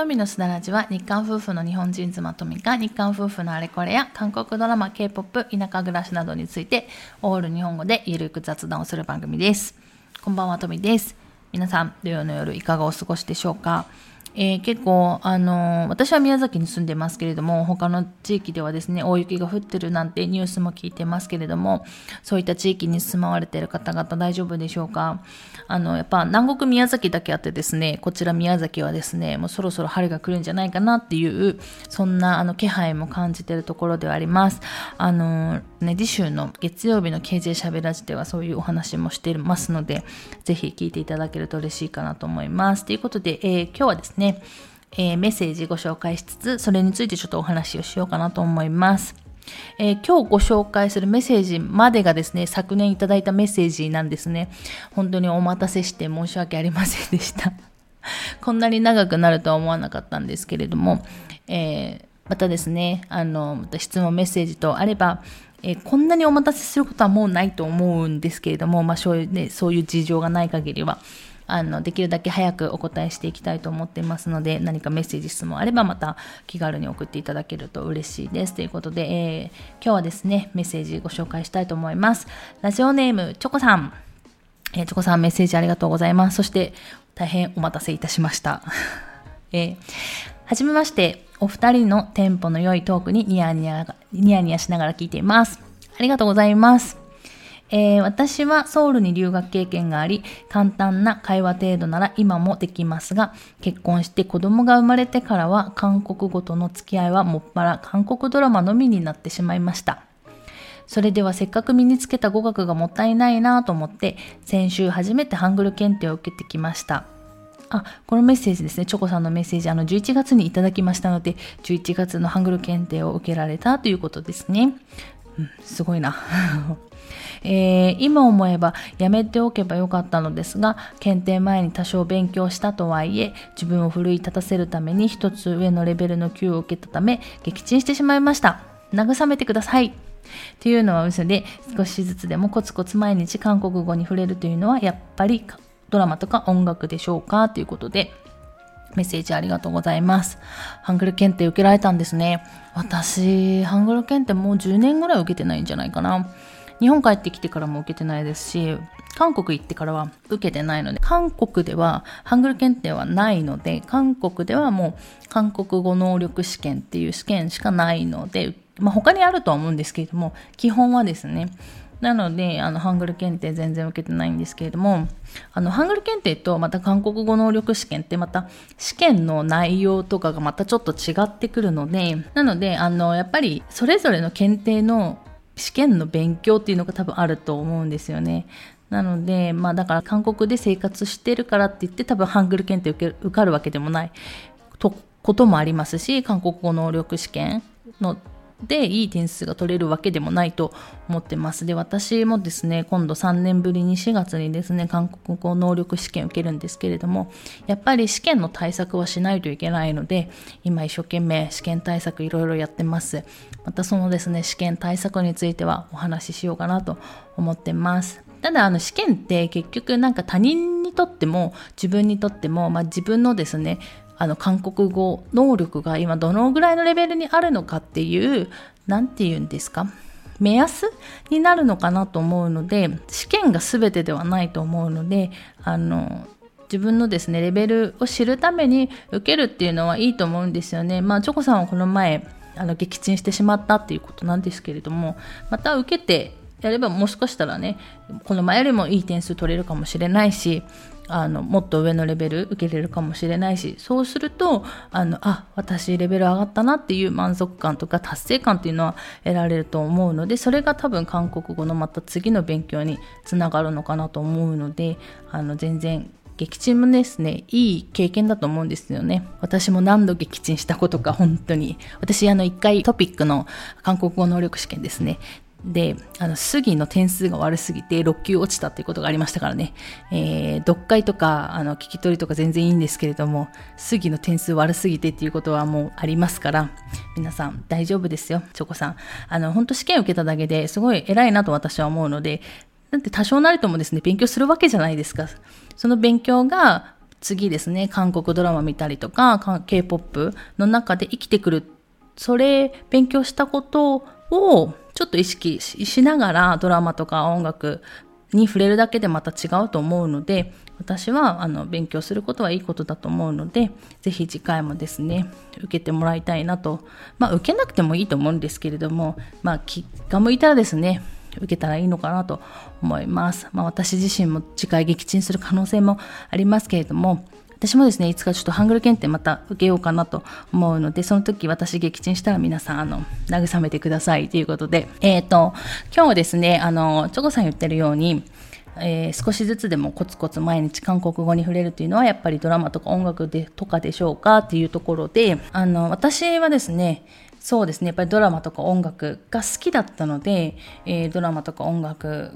トミのすだらじは日韓夫婦の日本人妻トミが日韓夫婦のあれこれや韓国ドラマ、K-POP、田舎暮らしなどについてオール日本語でゆるく雑談をする番組です。こんばんは、トミです。皆さん、土曜の夜いかがお過ごしでしょうか？えー、結構、あのー、私は宮崎に住んでますけれども、他の地域ではですね、大雪が降ってるなんてニュースも聞いてますけれども、そういった地域に住まわれている方々大丈夫でしょうか？あの、やっぱ南国宮崎だけあってですね、こちら宮崎はですね、もうそろそろ春が来るんじゃないかなっていう、そんなあの気配も感じてるところではあります。あの、ね、次週の月曜日の KJ しゃべらじではそういうお話もしていますので、ぜひ聞いていただけると嬉しいかなと思います。ということで、えー、今日はですね、ねえー、メッセージご紹介しつつ、それについてちょっとお話をしようかなと思います。えー、今日ご紹介するメッセージまでがですね、昨年いただいたメッセージなんですね。本当にお待たせして申し訳ありませんでした。こんなに長くなるとは思わなかったんですけれども、えー、またですね、あの、また質問メッセージとあれば、えー、こんなにお待たせすることはもうないと思うんですけれども、まあそういう、ね、そういう事情がない限りは、あの、できるだけ早くお答えしていきたいと思っていますので、何かメッセージ、質問あればまた気軽に送っていただけると嬉しいです。ということで、えー、今日はですね、メッセージご紹介したいと思います。ラジオネーム、チョコさん。えー、チョコさんメッセージありがとうございます。そして、大変お待たせいたしました。えー、はじめまして、お二人のテンポの良いトークにニヤニヤ、ニヤニヤしながら聞いています。ありがとうございます。えー、私はソウルに留学経験があり、簡単な会話程度なら今もできますが、結婚して子供が生まれてからは韓国語との付き合いはもっぱら韓国ドラマのみになってしまいました。それではせっかく身につけた語学がもったいないなと思って、先週初めてハングル検定を受けてきました。あ、このメッセージですね、チョコさんのメッセージ、あの、11月にいただきましたので、11月のハングル検定を受けられたということですね。すごいな。えー、今思えばやめておけばよかったのですが、検定前に多少勉強したとはいえ、自分を奮い立たせるために一つ上のレベルの級を受けたため、撃沈してしまいました。慰めてください。っていうのは嘘で、少しずつでもコツコツ毎日韓国語に触れるというのは、やっぱりドラマとか音楽でしょうか？ということで、メッセージありがとうございます。ハングル検定受けられたんですね。私、ハングル検定もう10年ぐらい受けてないんじゃないかな。日本帰ってきてからも受けてないですし、韓国行ってからは受けてないので、韓国ではハングル検定はないので、韓国ではもう韓国語能力試験っていう試験しかないので、まあ、他にあるとは思うんですけれども、基本はですね、なので、あの、ハングル検定全然受けてないんですけれども、あの、ハングル検定とまた韓国語能力試験ってまた試験の内容とかがまたちょっと違ってくるので、なので、あの、やっぱりそれぞれの検定の試験の勉強っていうのが多分あると思うんですよね。なので、まあだから韓国で生活してるからって言って多分ハングル検定受け受かるわけでもないとこともありますし、韓国語能力試験のでいい点数が取れるわけでもないと思ってます。で、私もですね、今度3年ぶりに4月にですね、韓国語能力試験受けるんですけれども、やっぱり試験の対策はしないといけないので、今一生懸命試験対策いろいろやってます。またそのですね、試験対策についてはお話ししようかなと思ってます。ただあの試験って結局なんか他人にとっても自分にとっても、まあ、自分のですねあの韓国語能力が今どのぐらいのレベルにあるのかっていう何て言うんですか？目安？になるのかなと思うので試験が全てではないと思うのであの自分のですねレベルを知るために受けるっていうのはいいと思うんですよね。まあチョコさんはこの前あの撃沈してしまったっていうことなんですけれどもまた受けてやればもしかしたらねこの前よりもいい点数取れるかもしれないしあのもっと上のレベル受けれるかもしれないしそうするとあのあ私レベル上がったなっていう満足感とか達成感っていうのは得られると思うのでそれが多分韓国語のまた次の勉強につながるのかなと思うのであの全然撃沈もですね、いい経験だと思うんですよね。私も何度撃沈したことか、本当に。私、あの、一回トピックの韓国語能力試験ですね。で、あの、杉の点数が悪すぎて6級落ちたっていうことがありましたからね。えー、読解とか、あの、聞き取りとか全然いいんですけれども、杉の点数悪すぎてっていうことはもうありますから、皆さん大丈夫ですよ、チョコさん。あの、本当試験受けただけですごい偉いなと私は思うので、だって多少なりともですね、勉強するわけじゃないですか。その勉強が次ですね、韓国ドラマ見たりとか、K-POP の中で生きてくる、それ、勉強したことをちょっと意識しながらドラマとか音楽に触れるだけでまた違うと思うので、私はあの勉強することはいいことだと思うので、ぜひ次回もですね、受けてもらいたいなと。まあ、受けなくてもいいと思うんですけれども、まあ、気が向いたらですね、受けたらいいのかなと思います。まあ、私自身も次回撃沈する可能性もありますけれども、私もですね、いつかちょっとハングル検定また受けようかなと思うので、その時私撃沈したら皆さん、あの、慰めてくださいということで、えっ、ー、と、今日ですね、あの、チョコさん言ってるように、えー、少しずつでもコツコツ毎日韓国語に触れるというのはやっぱりドラマとか音楽でとかでしょうかっていうところで、あの、私はですね、そうですね。やっぱりドラマとか音楽が好きだったので、えー、ドラマとか音楽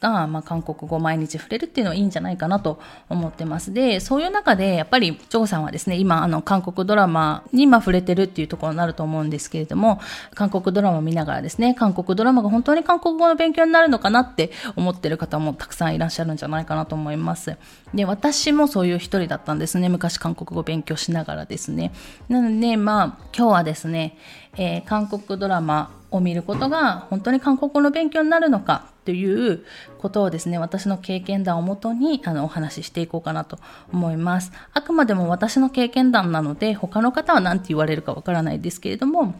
が、まあ、韓国語毎日触れるっていうのはいいんじゃないかなと思ってます。でそういう中でやっぱりジョーさんはですね今あの韓国ドラマにま触れてるっていうところになると思うんですけれども韓国ドラマを見ながらですね韓国ドラマが本当に韓国語の勉強になるのかなって思ってる方もたくさんいらっしゃるんじゃないかなと思います。で私もそういう一人だったんですね。昔韓国語勉強しながらですね。なのでまあ今日はですねえー、韓国ドラマを見ることが本当に韓国語の勉強になるのかということをですね、私の経験談をもとにあのお話ししていこうかなと思います。あくまでも私の経験談なので、他の方は何て言われるかわからないですけれども、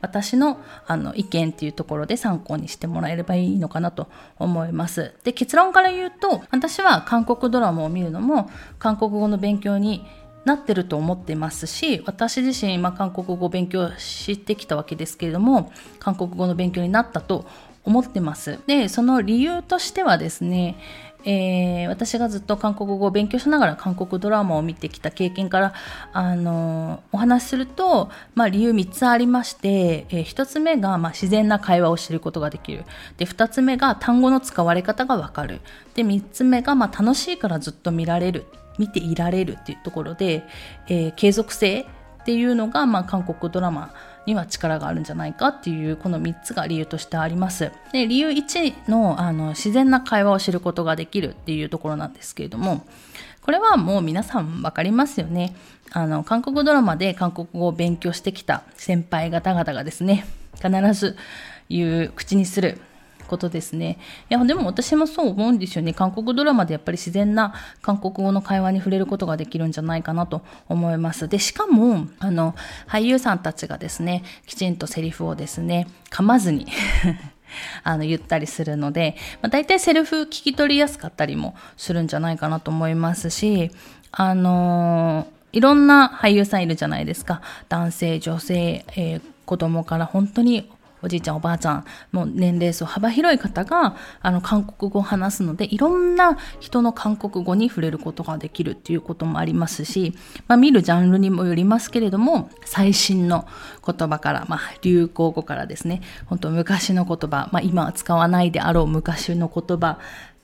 私のあの意見っていうところで参考にしてもらえればいいのかなと思います。で、結論から言うと、私は韓国ドラマを見るのも韓国語の勉強になってると思ってますし私自身、まあ、韓国語を勉強してきたわけですけれども韓国語の勉強になったと思ってます。でその理由としてはですねえー、私がずっと韓国語を勉強しながら韓国ドラマを見てきた経験から、あの、お話しすると、まあ、理由3つありまして、えー、1つ目が、まあ、自然な会話を知ることができる。で2つ目が単語の使われ方がわかる。で3つ目が、まあ、楽しいからずっと見られる。見ていられるっていうところで、えー、継続性っていうのが、まあ、韓国ドラマには力があるんじゃないかっていうこの3つが理由としてあります。で理由1のあの自然な会話を知ることができるっていうところなんですけれどもこれはもう皆さん分かりますよね。あの韓国ドラマで韓国語を勉強してきた先輩方々がですね必ず言う口にすることですね。いや、でも私もそう思うんですよね。韓国ドラマでやっぱり自然な韓国語の会話に触れることができるんじゃないかなと思います。で、しかも、あの、俳優さんたちがですね、きちんとセリフをですね、噛まずに あの、言ったりするので、まあ、大体セルフ聞き取りやすかったりもするんじゃないかなと思いますし、あのー、いろんな俳優さんいるじゃないですか。男性、女性、えー、子供から本当におじいちゃんおばあちゃんもう年齢層幅広い方があの韓国語を話すのでいろんな人の韓国語に触れることができるっていうこともありますし、まあ、見るジャンルにもよりますけれども最新の言葉から、まあ、流行語からですね本当昔の言葉、まあ、今は使わないであろう昔の言葉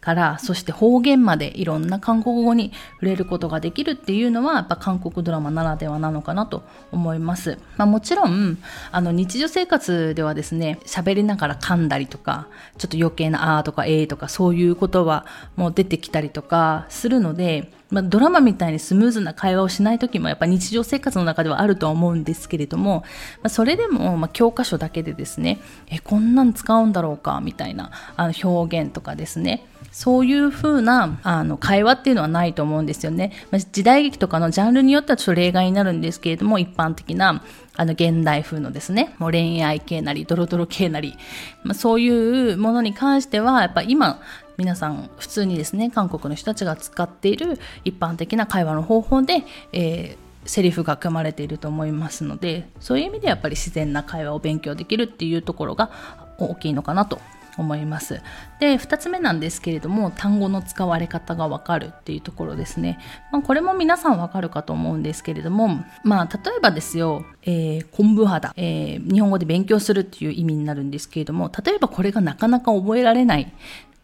からそして方言までいろんな韓国語に触れることができるっていうのはやっぱ韓国ドラマならではなのかなと思います、まあ、もちろんあの日常生活ではですね喋りながら噛んだりとかちょっと余計な「あ」とか「えー」とかそういうことはもう出てきたりとかするのでまあ、ドラマみたいにスムーズな会話をしない時もやっぱ日常生活の中ではあるとは思うんですけれども、まあ、それでもま教科書だけでですねえこんなん使うんだろうかみたいなあの表現とかですねそういう風なあな会話っていうのはないと思うんですよね。まあ、時代劇とかのジャンルによってはちょっと例外になるんですけれども、一般的なあの現代風のですね、もう恋愛系なり、ドロドロ系なり、まあ、そういうものに関しては、やっぱ今、皆さん普通にですね、韓国の人たちが使っている一般的な会話の方法で、えーセリフが組まれていると思いますのでそういう意味でやっぱり自然な会話を勉強できるっていうところが大きいのかなと思います。で、2つ目なんですけれども、単語の使われ方がわかるっていうところですね。まあ、これも皆さんわかるかと思うんですけれども、まあ、例えばですよ、えー、昆布肌、えー、日本語で勉強するっていう意味になるんですけれども、例えばこれがなかなか覚えられない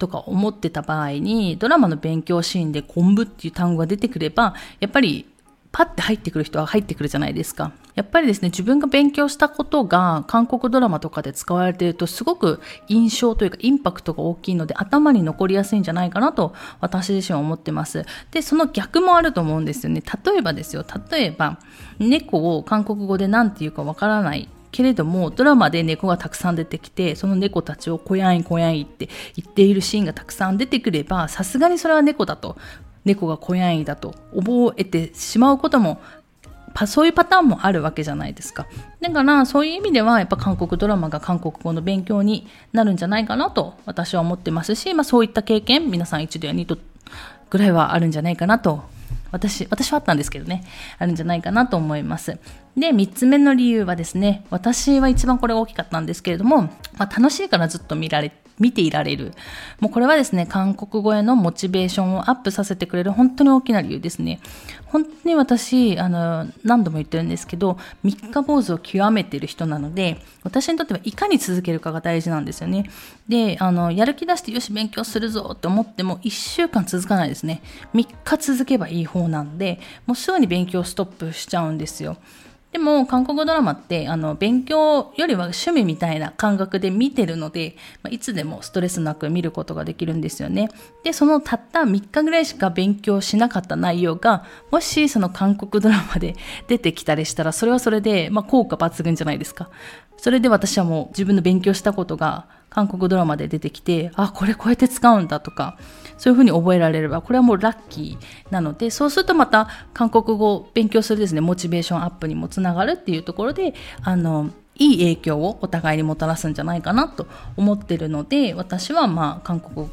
とか思ってた場合に、ドラマの勉強シーンで昆布っていう単語が出てくれば、やっぱりパッて入ってくる人は入ってくるじゃないですか。やっぱりですね、自分が勉強したことが韓国ドラマとかで使われているとすごく印象というかインパクトが大きいので頭に残りやすいんじゃないかなと私自身は思ってます。で、その逆もあると思うんですよね。例えばですよ、例えば猫を韓国語で何て言うかわからないけれども、ドラマで猫がたくさん出てきて、その猫たちをこやんいこやんいって言っているシーンがたくさん出てくれば、さすがにそれは猫だと猫が小やんいだと覚えてしまうこともそういうパターンもあるわけじゃないですか。だからそういう意味ではやっぱ韓国ドラマが韓国語の勉強になるんじゃないかなと私は思ってますし、まあそういった経験皆さん一度や二度ぐらいはあるんじゃないかなと私、私はあったんですけどね、あるんじゃないかなと思います。で、3つ目の理由はですね、私は一番これが大きかったんですけれども、まあ、楽しいからずっと見られ見ていられる。もうこれはですね、韓国語へのモチベーションをアップさせてくれる本当に大きな理由ですね。本当に私、あの、何度も言ってるんですけど、三日坊主を極めてる人なので、私にとってはいかに続けるかが大事なんですよね。で、あの、やる気出してよし勉強するぞって思っても1週間続かないですね。3日続けばいい方なんで、もうすぐに勉強ストップしちゃうんですよ。でも、韓国ドラマって、あの、勉強よりは趣味みたいな感覚で見てるので、まあ、いつでもストレスなく見ることができるんですよね。で、そのたった3日ぐらいしか勉強しなかった内容が、もしその韓国ドラマで出てきたりしたら、それはそれで、まあ、効果抜群じゃないですか。それで私はもう自分の勉強したことが韓国ドラマで出てきて、あ、これこうやって使うんだとか、そういうふうに覚えられれば、これはもうラッキーなので、そうするとまた韓国語を勉強するですね、モチベーションアップにもつながるっていうところで、あの、いい影響をお互いにもたらすんじゃないかなと思ってるので、私はまあ韓国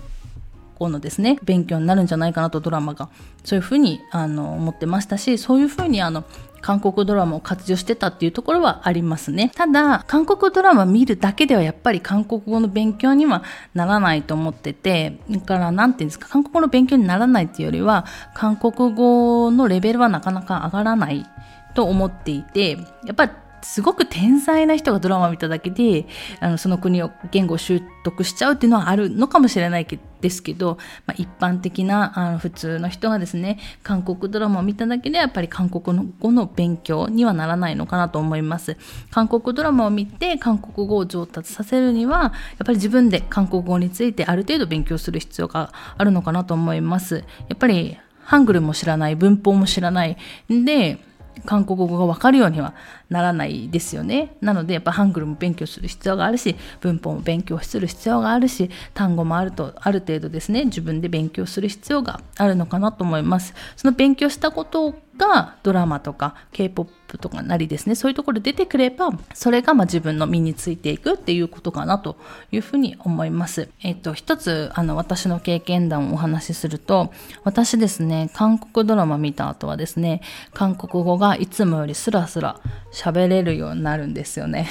語のですね、勉強になるんじゃないかなとドラマが、そういうふうにあの思ってましたし、そういうふうにあの韓国ドラマを活用してたっていうところはありますね。ただ、韓国ドラマ見るだけではやっぱり韓国語の勉強にはならないと思ってて、だからなんていうんですか、韓国語の勉強にならないっていうよりは、韓国語のレベルはなかなか上がらないと思っていて、やっぱりすごく天才な人がドラマを見ただけで、あの、その国を言語を習得しちゃうっていうのはあるのかもしれないですけど、まあ、一般的な、あの、普通の人がですね、韓国ドラマを見ただけで、やっぱり韓国語の勉強にはならないのかなと思います。韓国ドラマを見て、韓国語を上達させるには、やっぱり自分で韓国語についてある程度勉強する必要があるのかなと思います。やっぱり、ハングルも知らない、文法も知らない。んで、韓国語がわかるようにはならないですよね。なので、やっぱハングルも勉強する必要があるし、文法も勉強する必要があるし、単語もあると、ある程度ですね、自分で勉強する必要があるのかなと思います。その勉強したことがドラマとか K-POP とかなりですね、そういうところで出てくれば、それがまあ自分の身についていくっていうことかなというふうに思います。えっと、一つ、あの、私の経験談をお話しすると、私ですね、韓国ドラマ見た後はですね、韓国語がいつもよりスラスラ喋れるようになるんですよね。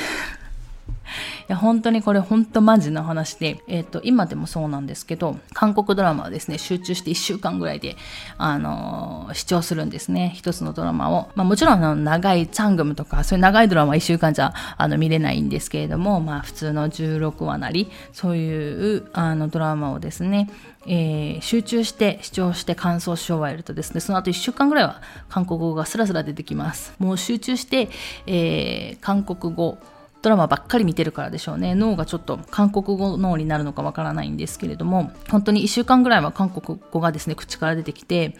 や、本当にこれ本当マジな話で、えっ、ー、と、今でもそうなんですけど、韓国ドラマはですね、集中して1週間ぐらいで、あのー、視聴するんですね。一つのドラマを。まあもちろんあの、長いチャングムとか、そういう長いドラマは1週間じゃ、あの、見れないんですけれども、まあ普通の16話なり、そういう、あの、ドラマをですね、えー、集中して視聴して感想し終えるとですね、その後1週間ぐらいは韓国語がスラスラ出てきます。もう集中して、えー、韓国語、ドラマばっかり見てるからでしょうね。脳がちょっと韓国語脳になるのかわからないんですけれども、本当に1週間ぐらいは韓国語がですね、口から出てきて、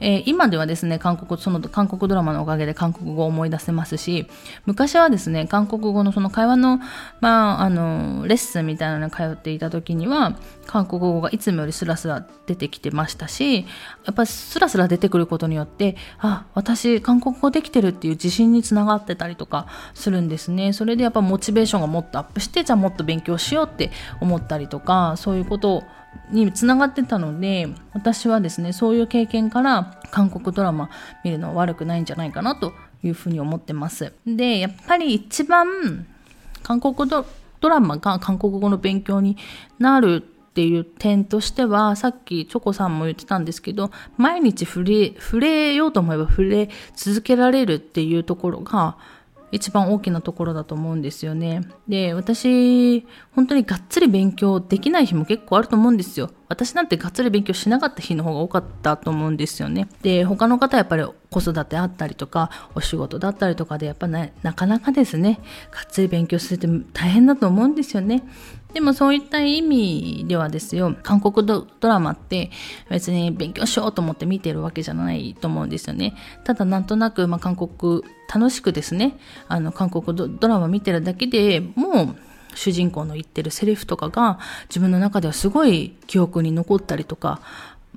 えー、今ではですね、韓国、その韓国ドラマのおかげで韓国語を思い出せますし、昔はですね、韓国語のその会話の、まあ、あの、レッスンみたいなのに通っていた時には、韓国語がいつもよりスラスラ出てきてましたし、やっぱりスラスラ出てくることによって、あ、私韓国語できてるっていう自信につながってたりとかするんですね。それでやっぱモチベーションがもっとアップしてじゃあもっと勉強しようって思ったりとかそういうことにつながってたので私はですねそういう経験から韓国ドラマ見るのは悪くないんじゃないかなというふうに思ってます。でやっぱり一番韓国ドラマが韓国語の勉強になるっていう点としては、さっきチョコさんも言ってたんですけど、毎日触れ、触れようと思えば触れ続けられるっていうところが、一番大きなところだと思うんですよね。で、私、本当にがっつり勉強できない日も結構あると思うんですよ。私なんてがっつり勉強しなかった日の方が多かったと思うんですよね。で、他の方やっぱり子育てあったりとかお仕事だったりとかでやっぱねなかなかですねがっつり勉強するって大変だと思うんですよね。でもそういった意味ではですよ韓国ドラマって別に勉強しようと思って見てるわけじゃないと思うんですよね。ただなんとなく、まあ、韓国楽しくですねあの韓国ドラマ見てるだけでもう主人公の言ってるセリフとかが自分の中ではすごい記憶に残ったりとか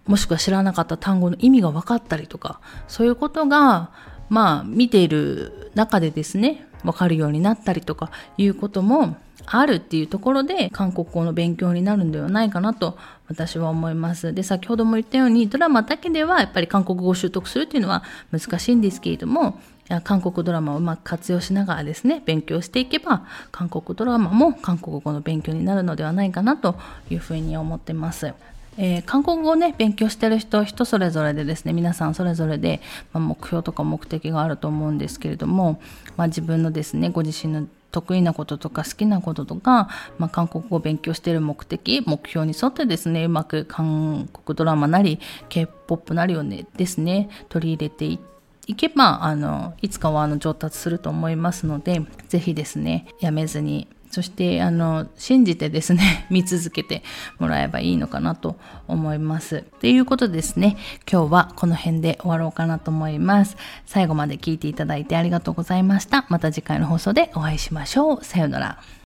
もしくは知らなかった単語の意味が分かったりとかそういうことがまあ見ている中でですね分かるようになったりとかいうこともあるっていうところで韓国語の勉強になるんではないかなと私は思います。で、先ほども言ったようにドラマだけではやっぱり韓国語を習得するっていうのは難しいんですけれども、韓国ドラマをうまく活用しながらですね、勉強していけば、韓国ドラマも韓国語の勉強になるのではないかなというふうに思ってます。えー、韓国語をね、勉強してる人、人それぞれでですね、皆さんそれぞれで、まあ、目標とか目的があると思うんですけれども、まあ、自分のですね、ご自身の得意なこととか好きなこととか、まあ、韓国語を勉強している目的、目標に沿ってですね、うまく韓国ドラマなり、K-POP なりをね、ですね、取り入れていって、いけば、あの、いつかはあの上達すると思いますので、ぜひですね、やめずにそしてあの信じてですね 見続けてもらえばいいのかなと思います。っていうことですね今日はこの辺で終わろうかなと思います。最後まで聞いていただいてありがとうございました。また次回の放送でお会いしましょう。さようなら。